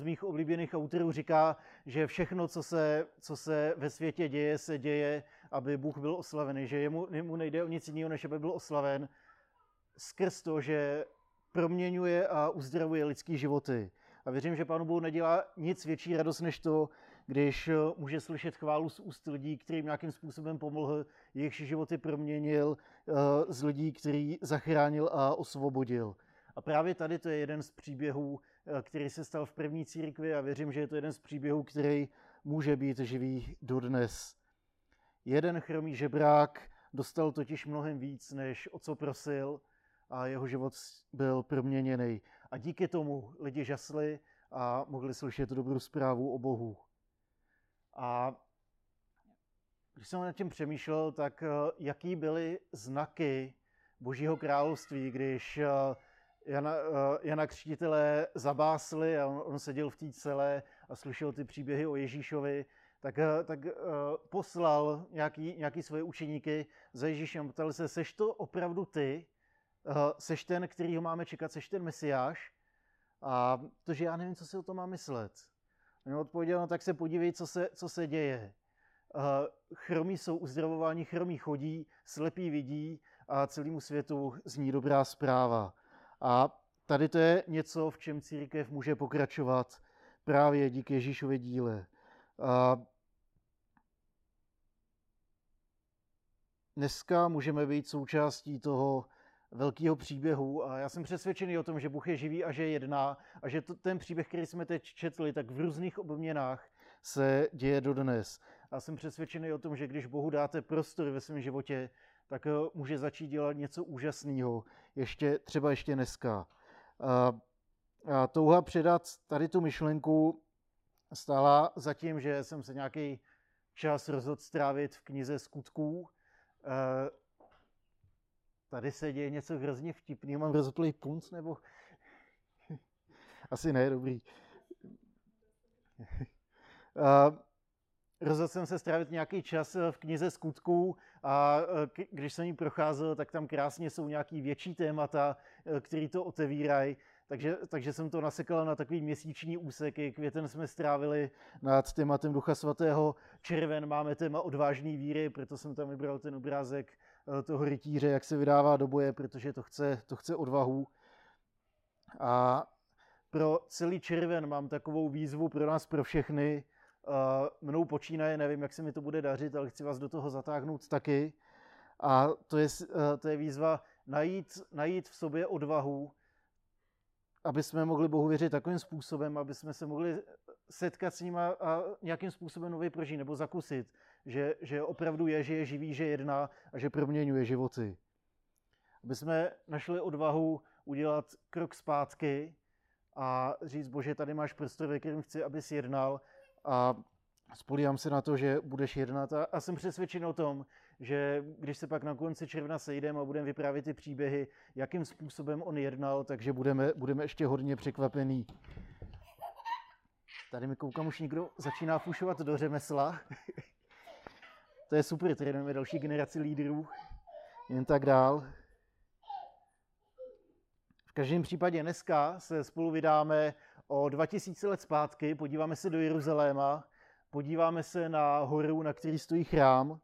z mých oblíbených autorů říká, že všechno, co se, co se ve světě děje, se děje, aby Bůh byl oslavený, že jemu, jemu nejde o nic jiného, než aby byl oslaven skrz to, že proměňuje a uzdravuje lidský životy. A věřím, že Pánu Bohu nedělá nic větší radost než to, když může slyšet chválu z úst lidí, kterým nějakým způsobem pomohl, jejich životy proměnil, eh, z lidí, který zachránil a osvobodil. A právě tady to je jeden z příběhů, který se stal v první církvi a věřím, že je to jeden z příběhů, který může být živý dodnes. Jeden chromý žebrák dostal totiž mnohem víc, než o co prosil a jeho život byl proměněný. A díky tomu lidi žasli a mohli slyšet dobrou zprávu o Bohu. A když jsem nad tím přemýšlel, tak eh, jaký byly znaky Božího království, když eh, Jana, eh, Jana Křtitele zabásli a on, on seděl v té celé a slyšel ty příběhy o Ježíšovi, tak, tak poslal nějaký, nějaký svoje učeníky za Ježíšem. Ptal se, seš to opravdu ty? Seš ten, kterýho máme čekat? Seš ten Mesiáš? A to, že já nevím, co si o tom mám myslet. On odpověděl, no tak se podívej, co se, co se děje. Chromí jsou uzdravováni, chromí chodí, slepí vidí a celému světu zní dobrá zpráva. A tady to je něco, v čem církev může pokračovat právě díky Ježíšově díle. A dneska můžeme být součástí toho velkého příběhu a já jsem přesvědčený o tom, že Bůh je živý a že jedná a že to, ten příběh, který jsme teď četli, tak v různých obměnách se děje dodnes. A jsem přesvědčený o tom, že když Bohu dáte prostor ve svém životě, tak může začít dělat něco úžasného, ještě, třeba ještě dneska. A, a touha předat tady tu myšlenku stála za tím, že jsem se nějaký čas rozhodl strávit v knize skutků. Tady se děje něco hrozně vtipného, mám rozplý punc, nebo... Asi ne, dobrý. Rozhodl jsem se strávit nějaký čas v knize skutků a e, když jsem ji procházel, tak tam krásně jsou nějaký větší témata, e, který to otevírají. Takže, takže jsem to nasekal na takový měsíční úseky. Květen jsme strávili nad tématem Ducha Svatého. Červen máme téma odvážný víry, proto jsem tam vybral ten obrázek Eh, toho rytíře, jak se vydává do boje, protože to chce, to chce odvahu. A pro celý červen mám takovou výzvu pro nás, pro všechny. Eh, mnou počínaje, nevím, jak se mi to bude dařit, ale chci vás do toho zatáhnout taky. A to je, eh, to je výzva najít, najít v sobě odvahu, aby jsme mohli Bohu věřit takovým způsobem, aby jsme se mohli setkat s ním a, a nějakým způsobem nově prožít nebo zakusit že, že opravdu je, že je živý, že jedná a že proměňuje životy. Aby jsme našli odvahu udělat krok zpátky a říct, bože, tady máš prostor, ve kterém chci, abys jednal a spolíhám se na to, že budeš jednat a, a jsem přesvědčen o tom, že když se pak na konci června sejdeme a budeme vyprávět ty příběhy, jakým způsobem on jednal, takže budeme, budeme ještě hodně překvapený. Tady mi koukám, už někdo začíná fušovat do řemesla. To je super, trénujeme další generaci lídrů, jen tak dál. V každém případě dneska se spolu vydáme o 2000 let zpátky, podíváme se do Jeruzaléma, podíváme se na horu, na který stojí chrám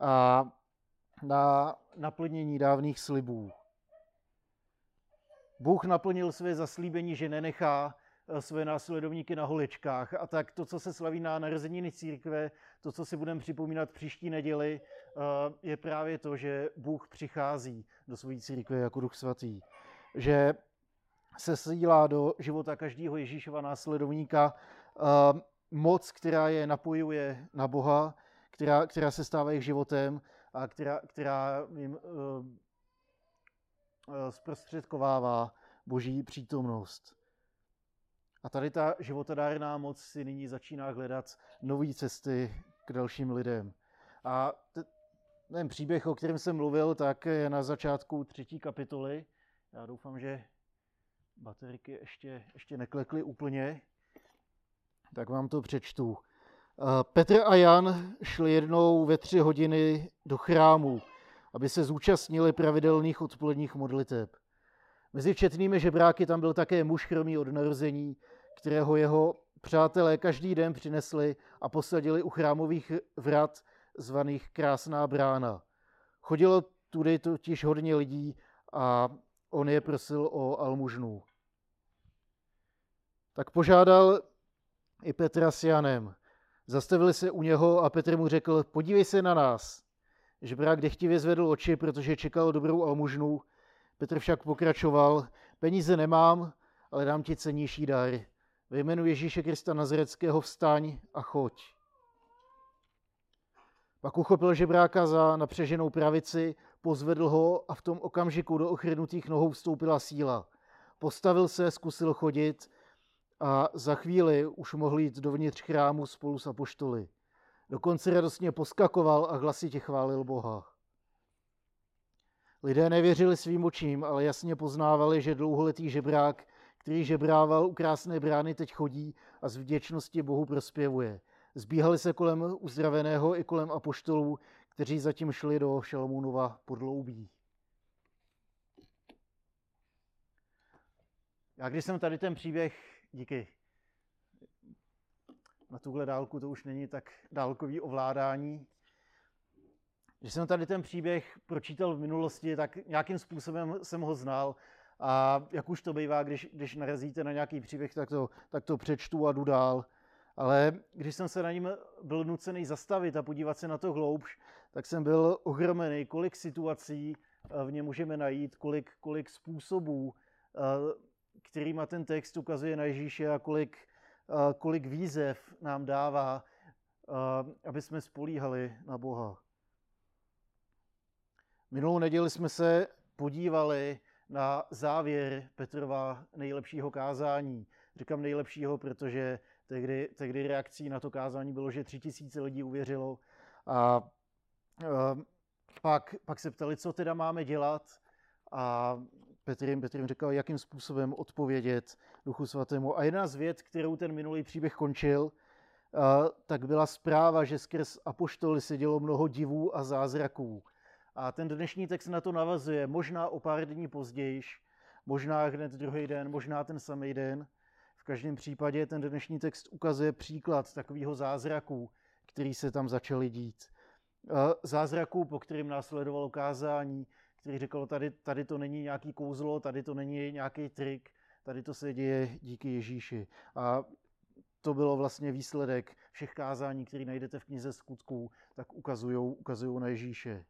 a na naplnění dávných slibů. Bůh naplnil své zaslíbení, že nenechá Eh, své následovníky na holičkách. A tak to, co se slaví na narozeniny církve, to, co si budeme připomínat příští neděli, eh, je právě to, že Bůh přichází do své církve jako Duch Svatý. Že se sílá do života každého Ježíšova následovníka eh, moc, která je napojuje na Boha, která, která se stává jejich životem a která, která jim zprostředkovává boží přítomnost. A tady ta životodárná moc si nyní začíná hledat nové cesty k dalším lidem. A ten příběh, o kterém jsem mluvil, tak je na začátku třetí kapitoly. Já doufám, že baterky ještě, ještě neklekly úplně. Tak vám to přečtu. Petr a Jan šli jednou ve tři hodiny do chrámu, aby se zúčastnili pravidelných odpoledních modliteb. Mezi četnými žebráky tam byl také muž chromý od narození, kterého jeho přátelé každý den přinesli a posadili u chrámových vrat zvaných Krásná brána. Chodilo tudy totiž hodně lidí a on je prosil o almužnu. Tak požádal i Petra s Janem. Zastavili se u něho a Petr mu řekl, podívej se na nás. Žebrák dechtivě zvedl oči, protože čekal dobrou almužnu. Petr však pokračoval, peníze nemám, ale dám ti cenější dar. Ve jménu Ježíše Krista Nazareckého vstaň a choď. Pak uchopil žebráka za napřeženou pravici, pozvedl ho a v tom okamžiku do ochrnutých nohou vstoupila síla. Postavil se, zkusil chodit a za chvíli už mohl jít dovnitř chrámu spolu s apoštoly. Dokonce radostně poskakoval a hlasitě chválil Boha. Lidé nevěřili svým očím, ale jasně poznávali, že dlouholetý žebrák, který žebrával u krásné brány, teď chodí a z vděčnosti Bohu prospěvuje. Zbíhali se kolem uzdraveného i kolem apoštolů, kteří zatím šli do Šalomůnova podloubí. Já když jsem tady ten příběh, díky, na tuhle dálku to už není tak dálkový ovládání, když jsem tady ten příběh pročítal v minulosti, tak nějakým způsobem jsem ho znal. A jak už to bývá, když, když narazíte na nějaký příběh, tak to, tak to přečtu a jdu dál. Ale když jsem se na ním byl nucený zastavit a podívat se na to hloubš, tak jsem byl ohromený, kolik situací eh, v něm můžeme najít, kolik, kolik způsobů, eh, kterýma ten text ukazuje na Ježíše a kolik, kolik výzev nám dává, aby jsme spolíhali na Boha. Minulou neděli jsme se podívali na závěr Petrova nejlepšího kázání. Říkám nejlepšího, protože tehdy, tehdy reakcí na to kázání bylo, že tři tisíce lidí uvěřilo. A pak, pak se ptali, co teda máme dělat. A Petr jim, Petr jim říkal, jakým způsobem odpovědět Duchu Svatému. A jedna z věd, kterou ten minulý příběh končil, tak byla zpráva, že skrz apoštoly se dělo mnoho divů a zázraků. A ten dnešní text na to navazuje, možná o pár dní později, možná hned druhý den, možná ten samý den. V každém případě ten dnešní text ukazuje příklad takového zázraku, který se tam začaly dít. Zázraku, po kterým následovalo kázání, který řekl, tady, tady to není nějaký kouzlo, tady to není nějaký trik, tady to se děje díky Ježíši. A to bylo vlastně výsledek všech kázání, které najdete v knize skutků, tak ukazují ukazují na Ježíše.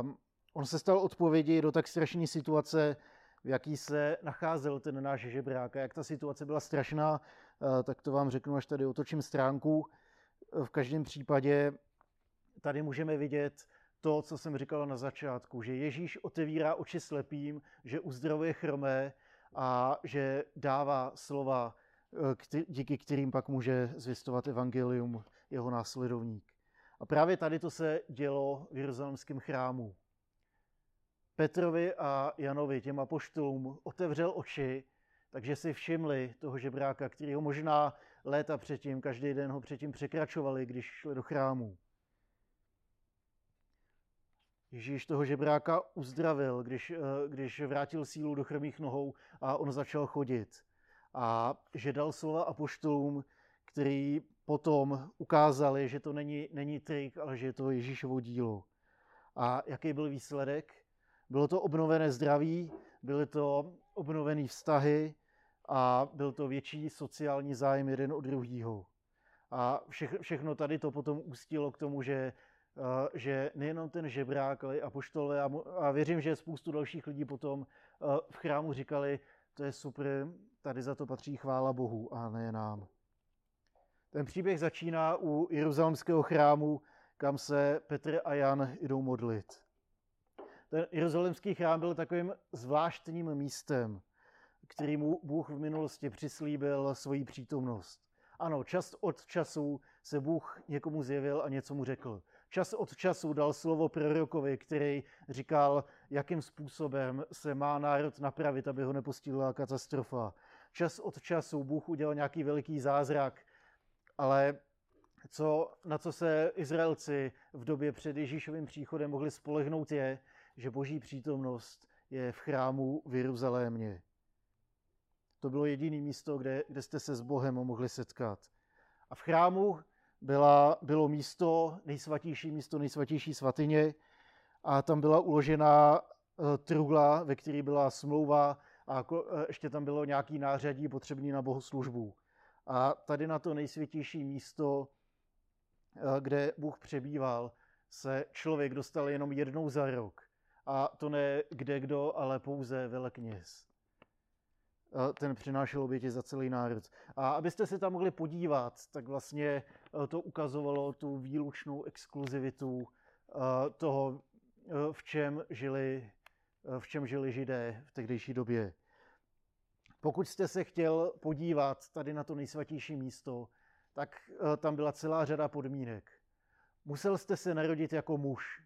Um, on se stal odpovědi do tak strašné situace, v jaký se nacházel ten náš žebrák. A jak ta situace byla strašná, uh, tak to vám řeknu, až tady otočím stránku. V každém případě tady můžeme vidět to, co jsem říkal na začátku, že Ježíš otevírá oči slepým, že uzdravuje chromé a že dává slova, eh, díky kterým pak může zvěstovat evangelium jeho následovník. A právě tady to se dělo v Jeruzalémském chrámu. Petrovi a Janovi, těm apoštolům, otevřel oči, takže si všimli toho žebráka, který ho možná léta předtím, každý den ho předtím překračovali, když šli do chrámu. Ježíš toho žebráka uzdravil, když, eh, když vrátil sílu do chrmých nohou a on začal chodit. A že dal slova apoštolům, který potom ukázali, že to není, není trik, ale že je to Ježíšovo dílo. A jaký byl výsledek? Bylo to obnovené zdraví, byly to obnovené vztahy a byl to větší sociální zájem jeden od druhého. A vše, všechno tady to potom ústilo k tomu, že, že nejenom ten žebrák, ale i apoštolové a, a věřím, že spoustu dalších lidí potom uh, v chrámu říkali, to je super, tady za to patří chvála Bohu a ne nám. Ten příběh začíná u Jeruzalemského chrámu, kam se Petr a Jan jdou modlit. Ten jeruzalemský chrám byl takovým zvláštním místem, kterýmu Bůh v minulosti přislíbil svoji přítomnost. Ano, čas od času se Bůh někomu zjevil a něco mu řekl. Čas od času dal slovo prorokovi, který říkal, jakým způsobem se má národ napravit, aby ho nepostihla katastrofa. Čas od času Bůh udělal nějaký veliký zázrak, ale co, na co se Izraelci v době před Ježíšovým příchodem mohli spolehnout je, že boží přítomnost je v chrámu v Jeruzalémě. To bylo jediné místo, kde, kde jste se s Bohem mohli setkat. A v chrámu byla, bylo místo, nejsvatější místo, nejsvatější svatyně a tam byla uložená eh, truhla, ve které byla smlouva a eh, ještě tam bylo nějaký nářadí potřebný na bohoslužbu. A tady na to nejsvětější místo, eh, kde Bůh přebýval, se člověk dostal jenom jednou za rok. A to ne kde kdo, ale pouze velekněz. Ten přinášel oběti za celý národ. A abyste se tam mohli podívat, tak vlastně to ukazovalo tu výlučnou exkluzivitu toho, v čem žili, v čem žili židé v tehdejší době. Pokud jste se chtěl podívat tady na to nejsvatější místo, tak tam byla celá řada podmínek. Musel jste se narodit jako muž,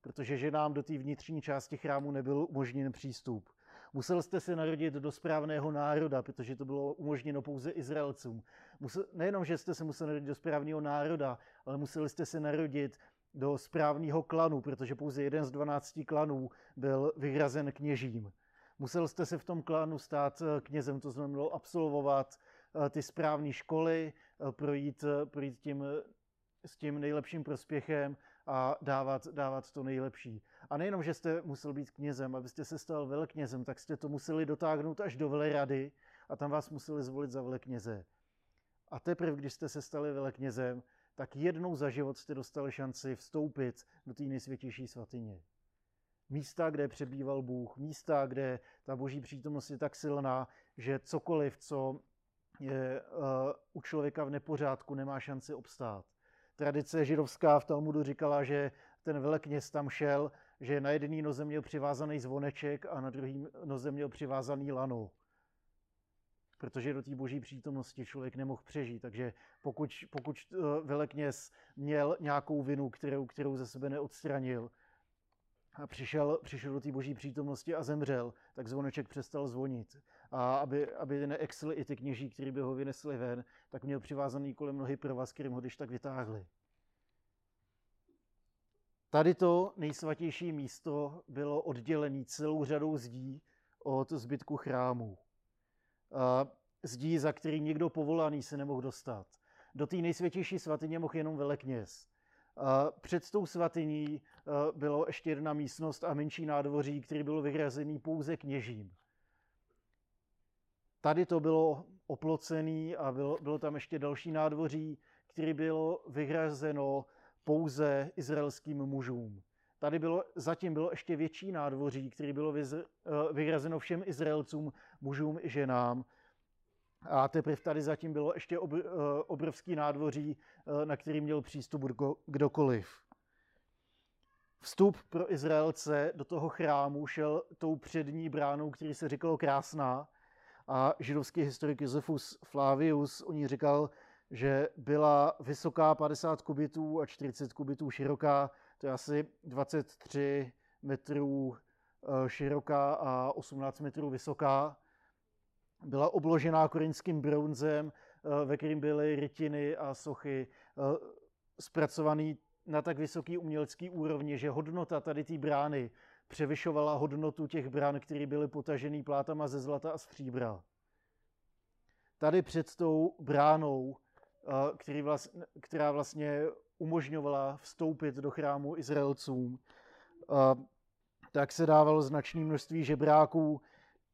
protože ženám do té vnitřní části chrámu nebyl umožněn přístup. Musel jste se narodit do správného národa, protože to bylo umožněno pouze Izraelcům. Musel, nejenom, že jste se museli narodit do správného národa, ale museli jste se narodit do správného klanu, protože pouze jeden z dvanácti klanů byl vyhrazen kněžím. Musel jste se v tom klanu stát eh, knězem, to znamenalo absolvovat eh, ty správné školy, eh, projít, projít tím, s tím nejlepším prospěchem a dávat, dávat to nejlepší. A nejenom, že jste musel být knězem, abyste se stal veleknězem, tak jste to museli dotáhnout až do velerady a tam vás museli zvolit za velekněze. A teprve, když jste se stali veleknězem, tak jednou za život jste dostali šanci vstoupit do té nejsvětější svatyně. Místa, kde přebýval Bůh, místa, kde ta boží přítomnost je tak silná, že cokoliv, co je uh, u člověka v nepořádku, nemá šanci obstát. Tradice židovská v Talmudu říkala, že ten velekněz tam šel, že na jedné noze měl přivázaný zvoneček a na druhé noze měl přivázaný lano. Protože do té boží přítomnosti člověk nemohl přežít. Takže pokud, pokud eh, velekněz měl nějakou vinu, kterou, kterou ze sebe neodstranil, a přišel, přišel do té boží přítomnosti a zemřel, tak zvoneček přestal zvonit. A aby, aby neexli i ty kněží, kteří by ho vynesli ven, tak měl přivázaný kolem nohy provaz, kterým ho když tak vytáhli. Tady to nejsvatější místo bylo oddělené celou řadou zdí od zbytku chrámu. Zdí, za který někdo povolaný se nemohl dostat. Do té nejsvětější svatyně mohl jenom velekněz. Před tou svatyní bylo ještě jedna místnost a menší nádvoří, který byl vyhrazený pouze kněžím. Tady to bylo oplocený a bylo, bylo tam ještě další nádvoří, který bylo vyhrazeno pouze izraelským mužům. Tady bylo, zatím bylo ještě větší nádvoří, který bylo eh, vyhrazeno všem Izraelcům, mužům i ženám. A teprve tady zatím bylo ještě eh, obrovský nádvoří, eh, na který měl přístup kdokoliv. Vstup pro Izraelce do toho chrámu šel tou přední bránou, který se říkalo krásná. A židovský historik Josefus Flavius o ní říkal, že byla vysoká 50 kubitů a 40 kubitů široká, to je asi 23 metrů eh, široká a 18 metrů vysoká. Byla obložená korinským bronzem, eh, ve kterým byly rytiny a sochy eh, zpracované na tak vysoký umělecký úrovni, že hodnota tady té brány převyšovala hodnotu těch brán, které byly potažený plátama ze zlata a stříbra. Tady před tou bránou který vlastně, která vlastně umožňovala vstoupit do chrámu Izraelcům, tak se dávalo značné množství žebráků,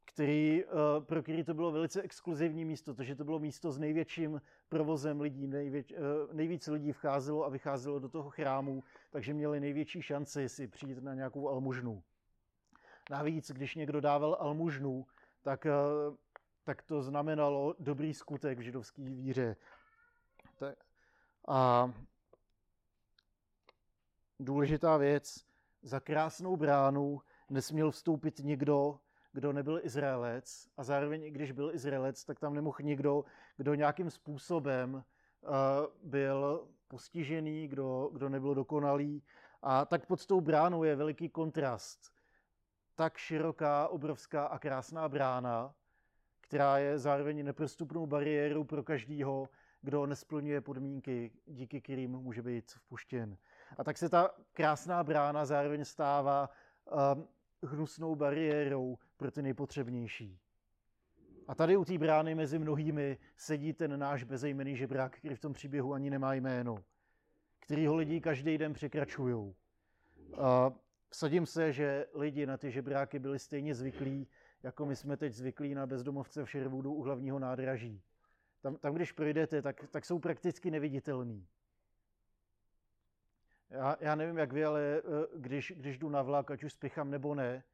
který, pro který to bylo velice exkluzivní místo, protože to bylo místo s největším provozem lidí, největ, nejvíc lidí vcházelo a vycházelo do toho chrámu, takže měli největší šanci si přijít na nějakou almužnu. Navíc, když někdo dával almužnu, tak, tak to znamenalo dobrý skutek v židovské víře. A důležitá věc, za krásnou bránu nesměl vstoupit nikdo, kdo nebyl Izraelec a zároveň i když byl Izraelec, tak tam nemohl nikdo, kdo nějakým způsobem uh, byl postižený, kdo, kdo nebyl dokonalý. A tak pod tou bránou je veliký kontrast. Tak široká, obrovská a krásná brána, která je zároveň neprostupnou bariérou pro každýho, kdo nesplňuje podmínky, díky kterým může být vpuštěn. A tak se ta krásná brána zároveň stává um, hnusnou bariérou pro ty nejpotřebnější. A tady u té brány mezi mnohými sedí ten náš bezejmený žebrák, který v tom příběhu ani nemá jméno, kterýho lidi každý den překračují. Vsadím se, že lidi na ty žebráky byli stejně zvyklí, jako my jsme teď zvyklí na bezdomovce v Sherwoodu u hlavního nádraží. Tam, tam když projdete, tak, tak jsou prakticky neviditelní. Já, já nevím, jak vy, ale eh, když, když jdu na vlak, ať už spěchám nebo ne,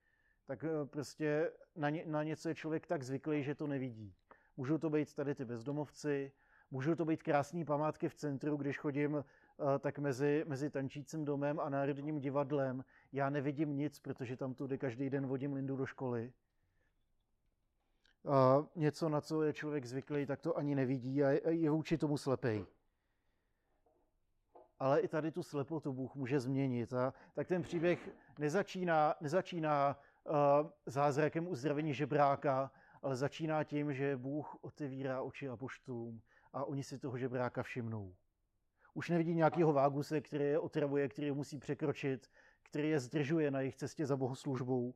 tak eh, prostě na, ně, na něco je člověk tak zvyklý, že to nevidí. Můžou to být tady ty bezdomovci, můžou to být krásné památky v centru, když chodím eh, tak mezi, mezi tančícím domem a Národním divadlem. Já nevidím nic, protože tam tudy každý den vodím Lindu do školy. A něco, na co je člověk zvyklý, tak to ani nevidí a je vůči tomu slepej. Ale i tady tu slepotu Bůh může změnit. A tak ten příběh nezačíná, nezačíná uh, zázrakem uzdravení žebráka, ale začíná tím, že Bůh otevírá oči apoštům a oni si toho žebráka všimnou. Už nevidí nějakého váguse, který je otravuje, který musí překročit, který je zdržuje na jejich cestě za bohoslužbou.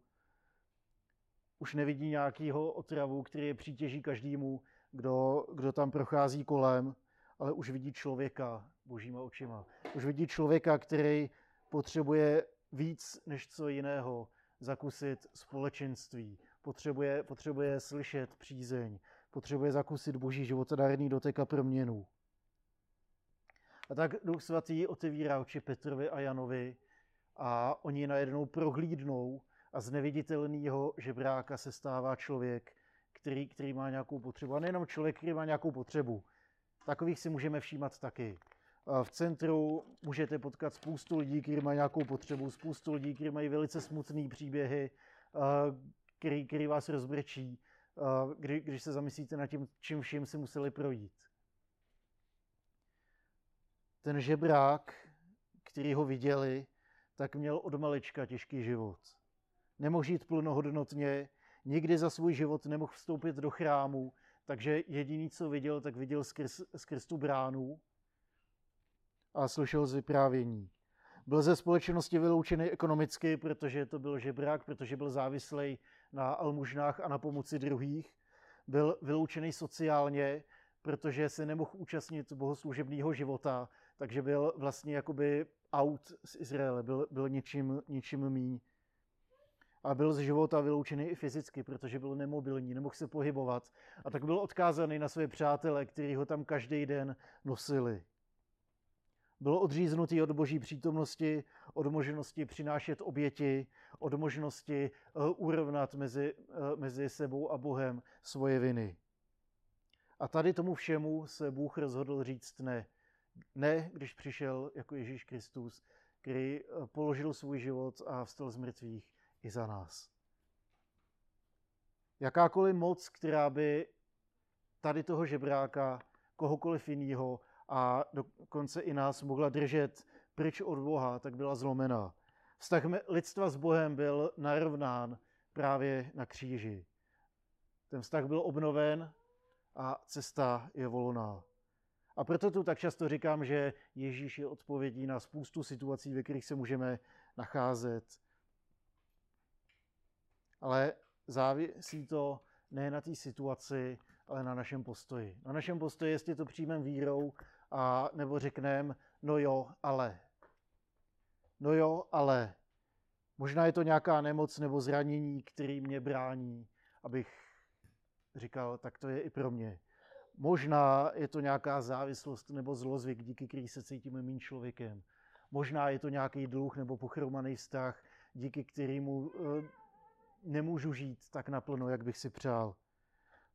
Už nevidí nějakého otravu, který je přítěží každému, kdo, kdo tam prochází kolem, ale už vidí člověka božíma očima. Už vidí člověka, který potřebuje víc než co jiného zakusit společenství, potřebuje, potřebuje slyšet přízeň, potřebuje zakusit boží životodárný dotek a proměnu. A tak Duch Svatý otevírá oči Petrovi a Janovi a oni najednou prohlídnou a z neviditelného žebráka se stává člověk, který, který má nějakou potřebu. A nejenom člověk, který má nějakou potřebu. Takových si můžeme všímat taky. V centru můžete potkat spoustu lidí, kteří mají nějakou potřebu, spoustu lidí, kteří mají velice smutné příběhy, který, který vás rozbrečí, kdy, když se zamyslíte nad tím, čím vším si museli projít. Ten žebrák, který ho viděli, tak měl od malička těžký život. Nemohl žít plnohodnotně, nikdy za svůj život nemohl vstoupit do chrámu, takže jediný, co viděl, tak viděl skrz, skrz tu bránu a slyšel z vyprávění. Byl ze společnosti vyloučený ekonomicky, protože to byl žebrák, protože byl závislý na almužnách a na pomoci druhých. Byl vyloučený sociálně, protože se nemohl účastnit bohoslužebného života, takže byl vlastně jakoby out z Izraele, byl, byl ničím, ničím míň. A byl z života vyloučený i fyzicky, protože byl nemobilní, nemohl se pohybovat. A tak byl odkázaný na své přátele, kteří ho tam každý den nosili. Byl odříznutý od boží přítomnosti, od možnosti přinášet oběti, od možnosti uh, urovnat mezi, uh, mezi sebou a Bohem svoje viny. A tady tomu všemu se Bůh rozhodl říct ne. Ne, když přišel jako Ježíš Kristus, který eh, položil svůj život a vstal z mrtvých i za nás. Jakákoliv moc, která by tady toho žebráka, kohokoliv jiného a dokonce i nás mohla držet pryč od Boha, tak byla zlomená. Vztah lidstva s Bohem byl narovnán právě na kříži. Ten vztah byl obnoven a cesta je volná. A proto tu tak často říkám, že Ježíš je odpovědí na spoustu situací, ve kterých se můžeme nacházet. Ale závisí to ne na té situaci, ale na našem postoji. Na našem postoji, jestli to přijmeme vírou, a nebo řekneme, no jo, ale. No jo, ale. Možná je to nějaká nemoc nebo zranění, který mě brání, abych říkal, tak to je i pro mě. Možná je to nějaká závislost nebo zlozvyk, díky který se cítíme méně člověkem. Možná je to nějaký dluh nebo pochromaný vztah, díky kterému e, nemůžu žít tak naplno, jak bych si přál.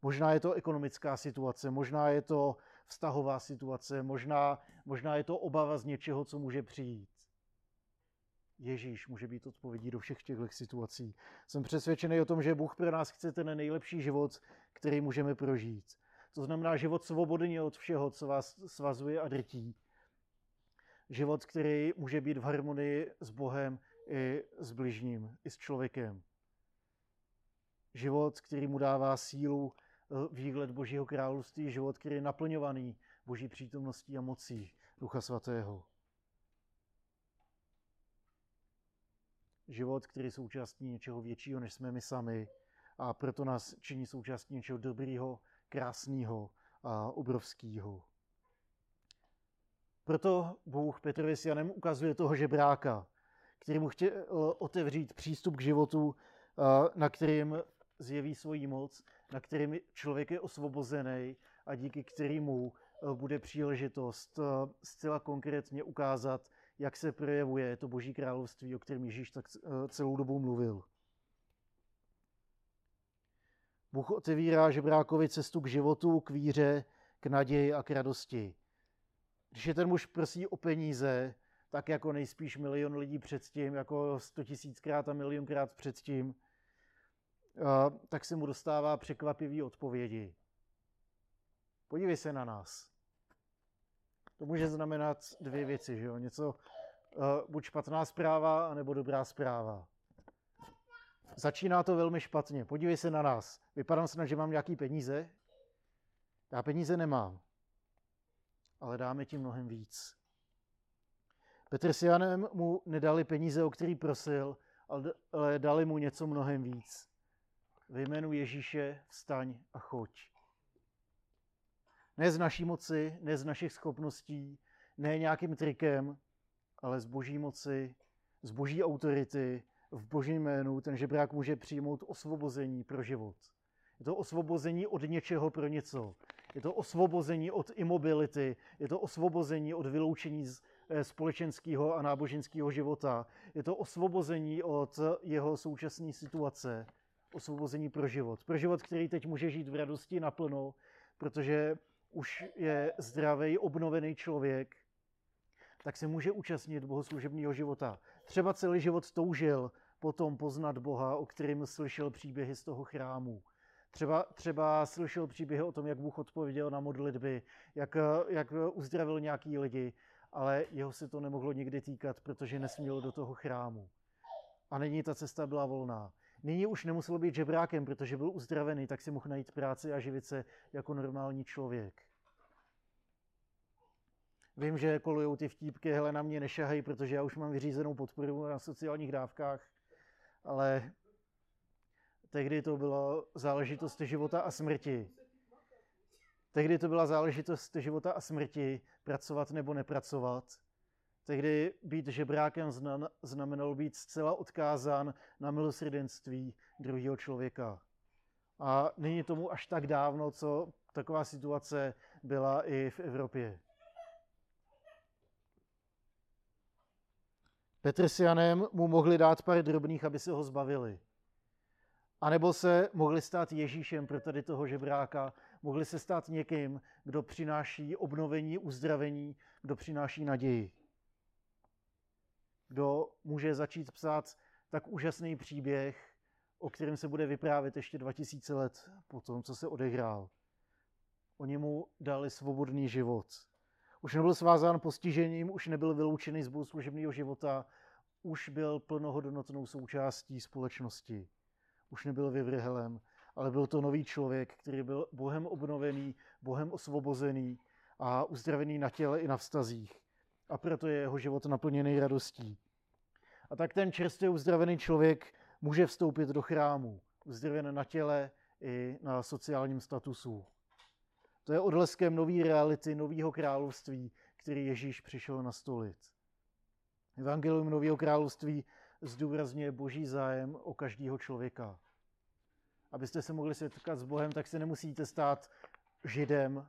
Možná je to ekonomická situace, možná je to vztahová situace, možná, možná je to obava z něčeho, co může přijít. Ježíš může být odpovědí do všech těchto situací. Jsem přesvědčený o tom, že Bůh pro nás chce ten nejlepší život, který můžeme prožít. To znamená život svobodně od všeho, co vás svazuje a drtí. Život, který může být v harmonii s Bohem i s bližním, i s člověkem. Život, který mu dává sílu eh, výhled Božího království, život, který je naplňovaný Boží přítomností a mocí Ducha Svatého. Život, který součástí něčeho většího, než jsme my sami a proto nás činí součástí něčeho dobrýho, krásného a obrovského. Proto Bůh Petrovi s Janem ukazuje toho žebráka, který mu chtěl otevřít přístup k životu, na kterým zjeví svoji moc, na kterým člověk je osvobozený a díky kterému bude příležitost zcela konkrétně ukázat, jak se projevuje to Boží království, o kterém Ježíš tak celou dobu mluvil. Bůh otevírá žebrákovi cestu k životu, k víře, k naději a k radosti. Když je ten muž prosí o peníze, tak jako nejspíš milion lidí předtím, jako sto tisíckrát a milionkrát předtím, tak se mu dostává překvapivý odpovědi. Podívej se na nás. To může znamenat dvě věci, že jo? Něco, buď špatná zpráva, anebo dobrá zpráva. Začíná to velmi špatně. Podívej se na nás. Vypadám se, že mám nějaký peníze. Já peníze nemám. Ale dáme ti mnohem víc. Petr s Janem mu nedali peníze, o který prosil, ale dali mu něco mnohem víc. Ve jménu Ježíše vstaň a choď. Ne z naší moci, ne z našich schopností, ne nějakým trikem, ale z boží moci, z boží autority, v božím jménu ten žebrák může přijmout osvobození pro život. Je to osvobození od něčeho pro něco. Je to osvobození od imobility. Je to osvobození od vyloučení z eh, společenského a náboženského života. Je to osvobození od jeho současné situace. Osvobození pro život. Pro život, který teď může žít v radosti naplno, protože už je zdravý, obnovený člověk, tak se může účastnit bohoslužebního života. Třeba celý život toužil potom poznat Boha, o kterém slyšel příběhy z toho chrámu. Třeba, třeba slyšel příběhy o tom, jak Bůh odpověděl na modlitby, jak, jak uzdravil nějaký lidi, ale jeho se to nemohlo nikdy týkat, protože nesměl do toho chrámu. A nyní ta cesta byla volná. Nyní už nemusel být žebrákem, protože byl uzdravený, tak si mohl najít práci a živit se jako normální člověk. Vím, že kolují ty vtípky, hele, na mě nešahají, protože já už mám vyřízenou podporu na sociálních dávkách, ale tehdy to bylo záležitost života a smrti. Tehdy to byla záležitost života a smrti, pracovat nebo nepracovat. Tehdy být žebrákem znamenalo být zcela odkázán na milosrdenství druhého člověka. A není tomu až tak dávno, co taková situace byla i v Evropě. Petr s Janem mu mohli dát pár drobných, aby se ho zbavili. A nebo se mohli stát Ježíšem pro tady toho žebráka, mohli se stát někým, kdo přináší obnovení, uzdravení, kdo přináší naději. Kdo může začít psát tak úžasný příběh, o kterém se bude vyprávět ještě 2000 let po tom, co se odehrál. Oni mu dali svobodný život. Už nebyl svázán postižením, už nebyl vyloučený z bohoslužebného života, už byl plnohodnotnou součástí společnosti. Už nebyl vyvrhelem, ale byl to nový člověk, který byl Bohem obnovený, Bohem osvobozený a uzdravený na těle i na vztazích. A proto je jeho život naplněný radostí. A tak ten čerstvě uzdravený člověk může vstoupit do chrámu, uzdraven na těle i na sociálním statusu. To je odleskem nové reality, nového království, který Ježíš přišel nastolit. Evangelium Nového království zdůrazňuje boží zájem o každého člověka. Abyste se mohli setkat s Bohem, tak se nemusíte stát židem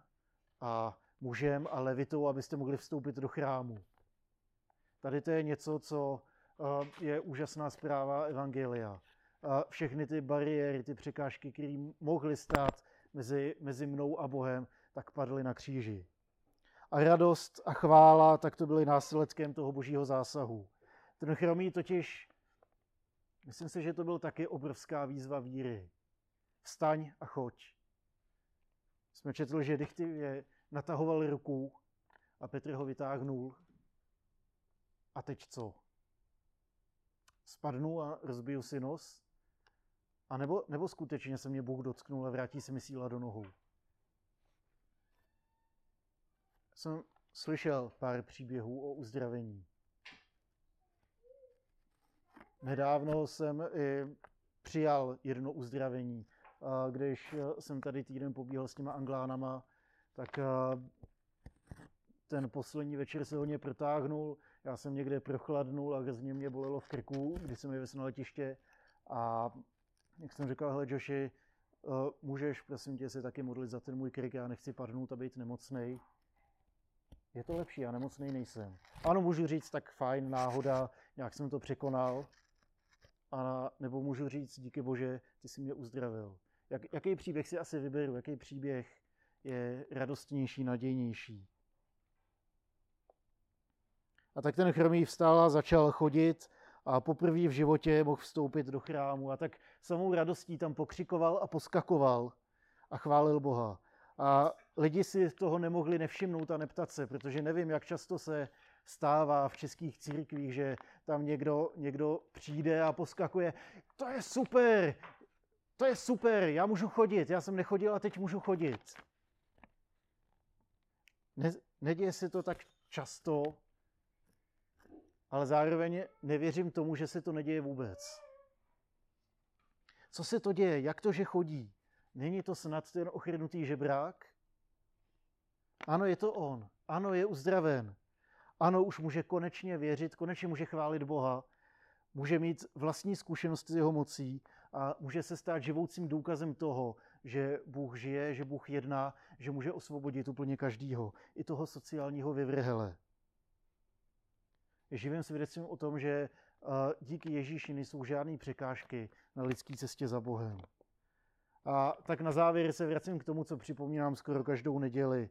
a mužem a levitou, abyste mohli vstoupit do chrámu. Tady to je něco, co eh, je úžasná zpráva Evangelia. Všechny ty bariéry, ty překážky, které mohly stát mezi, mezi mnou a Bohem, tak padly na kříži. A radost a chvála, tak to byly následkem toho božího zásahu. Ten chromý totiž, myslím si, že to byl taky obrovská výzva víry. Vstaň a choď. Jsme četli, že je natahoval ruku a Petr ho vytáhnul. A teď co? Spadnu a rozbiju si nos? A nebo, nebo skutečně se mě Bůh dotknul a vrátí se mi síla do nohou? Jsem slyšel pár příběhů o uzdravení. Nedávno jsem i přijal jedno uzdravení. Když jsem tady týden pobíhal s těma anglánama, tak ten poslední večer se hodně protáhnul, já jsem někde prochladnul a hrozně mě bolelo v krku, když jsem je na letiště a jak jsem říkal, hele Joši, můžeš prosím tě se taky modlit za ten můj krk, já nechci padnout a být nemocnej. Je to lepší, já nemocnej nejsem. Ano, můžu říct, tak fajn, náhoda, nějak jsem to překonal. A nebo můžu říct, díky bože, ty jsi mě uzdravil. Jak, jaký příběh si asi vyberu? Jaký příběh je radostnější, nadějnější? A tak ten chromý vstal a začal chodit a poprvé v životě mohl vstoupit do chrámu a tak samou radostí tam pokřikoval a poskakoval a chválil Boha. A lidi si toho nemohli nevšimnout a neptat se, protože nevím, jak často se stává v českých církvích, že tam někdo, někdo přijde a poskakuje. To je super, to je super, já můžu chodit, já jsem nechodil a teď můžu chodit. Ne, neděje se to tak často, ale zároveň nevěřím tomu, že se to neděje vůbec. Co se to děje? Jak to, že chodí? Není to snad ten ochrnutý žebrák? Ano, je to on. Ano, je uzdraven. Ano, už může konečně věřit, konečně může chválit Boha, může mít vlastní zkušenost s jeho mocí a může se stát živoucím důkazem toho, že Bůh žije, že Bůh jedná, že může osvobodit úplně každýho, i toho sociálního vyvrhele. Je živým svědectvím o tom, že díky Ježíši nejsou žádné překážky na lidské cestě za Bohem. A tak na závěr se vracím k tomu, co připomínám skoro každou neděli.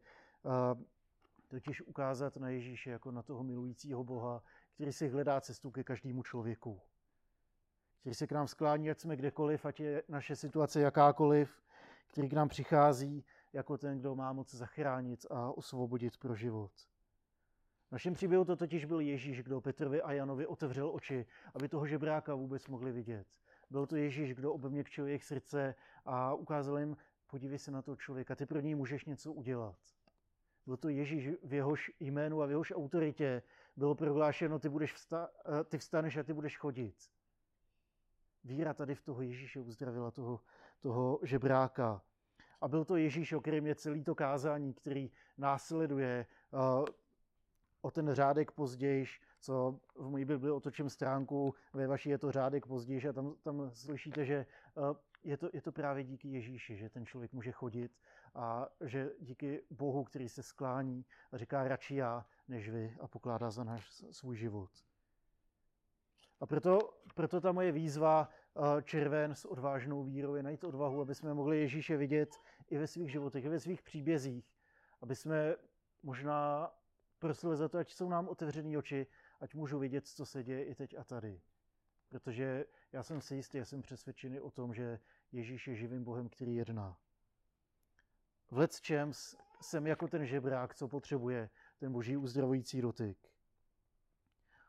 Totiž ukázat na Ježíše jako na toho milujícího Boha, který si hledá cestu ke každému člověku. Který se k nám sklání, ať jsme kdekoliv, ať je naše situace jakákoliv, který k nám přichází jako ten, kdo má moc zachránit a osvobodit pro život. V našem příběhu to totiž byl Ježíš, kdo Petrovi a Janovi otevřel oči, aby toho žebráka vůbec mohli vidět. Byl to Ježíš, kdo obměkčil jejich srdce a ukázal jim, podívej se na toho člověka, ty pro něj můžeš něco udělat. Byl to Ježíš v jehož jménu a v jehož autoritě bylo prohlášeno, ty, budeš vsta- eh, ty vstaneš a ty budeš chodit. Víra tady v toho Ježíše uzdravila toho, toho žebráka. A byl to Ježíš, o kterém je celý to kázání, který následuje uh, o ten řádek později, co v mojí Bibli otočím stránku, ve vaší je to řádek později a tam, tam slyšíte, že uh, je to, je to právě díky Ježíši, že ten člověk může chodit a že díky Bohu, který se sklání a říká radši já, než vy a pokládá za náš svůj život. A proto, proto ta moje výzva červen s odvážnou vírou je najít odvahu, aby jsme mohli Ježíše vidět i ve svých životech, i ve svých příbězích, aby jsme možná prosili za to, ať jsou nám otevřený oči, ať můžu vidět, co se děje i teď a tady. Protože já jsem si jistý, já jsem přesvědčený o tom, že Ježíš je živým Bohem, který jedná. V Champs jsem jako ten žebrák, co potřebuje ten boží uzdravující dotyk.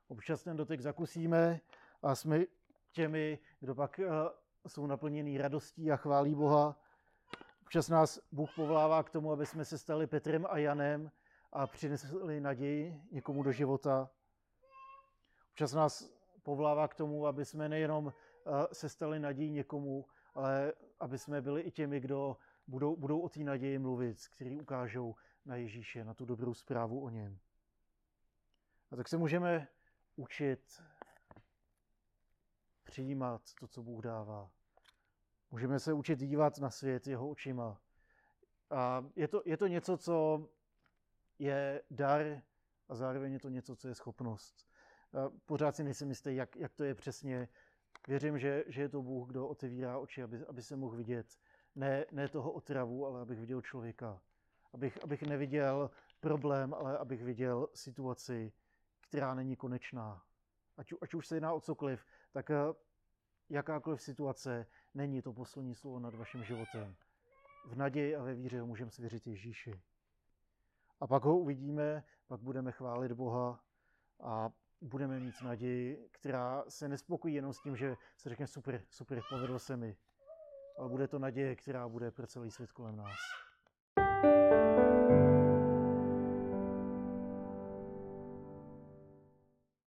Občas ten dotyk zakusíme a jsme těmi, kdo pak eh, jsou naplněný radostí a chválí Boha. Občas nás Bůh povolává k tomu, aby jsme se stali Petrem a Janem a přinesli naději někomu do života. Občas nás povolává k tomu, aby jsme nejenom eh, se stali nadějí někomu, ale aby jsme byli i těmi, kdo budou, budou o té naději mluvit, kteří ukážou na Ježíše, na tu dobrou zprávu o něm. A tak se můžeme učit přijímat to, co Bůh dává. Můžeme se učit dívat na svět jeho očima. A je to, je to něco, co je dar a zároveň je to něco, co je schopnost. A pořád si nejsem jistý, jak, jak to je přesně. Věřím, že, že je to Bůh, kdo otevírá oči, aby, aby se mohl vidět ne, ne toho otravu, ale abych viděl člověka. Abych, abych neviděl problém, ale abych viděl situaci, která není konečná. Ať, ať už se jedná o cokoliv, tak eh, jakákoliv situace není to poslední slovo nad vaším životem. V naději a ve víře ho můžeme svěřit Ježíši. A pak ho uvidíme, pak budeme chválit Boha a budeme mít naději, která se nespokojí jenom s tím, že se řekne super, super, povedlo se mi. Ale bude to naděje, která bude pro celý svět kolem nás.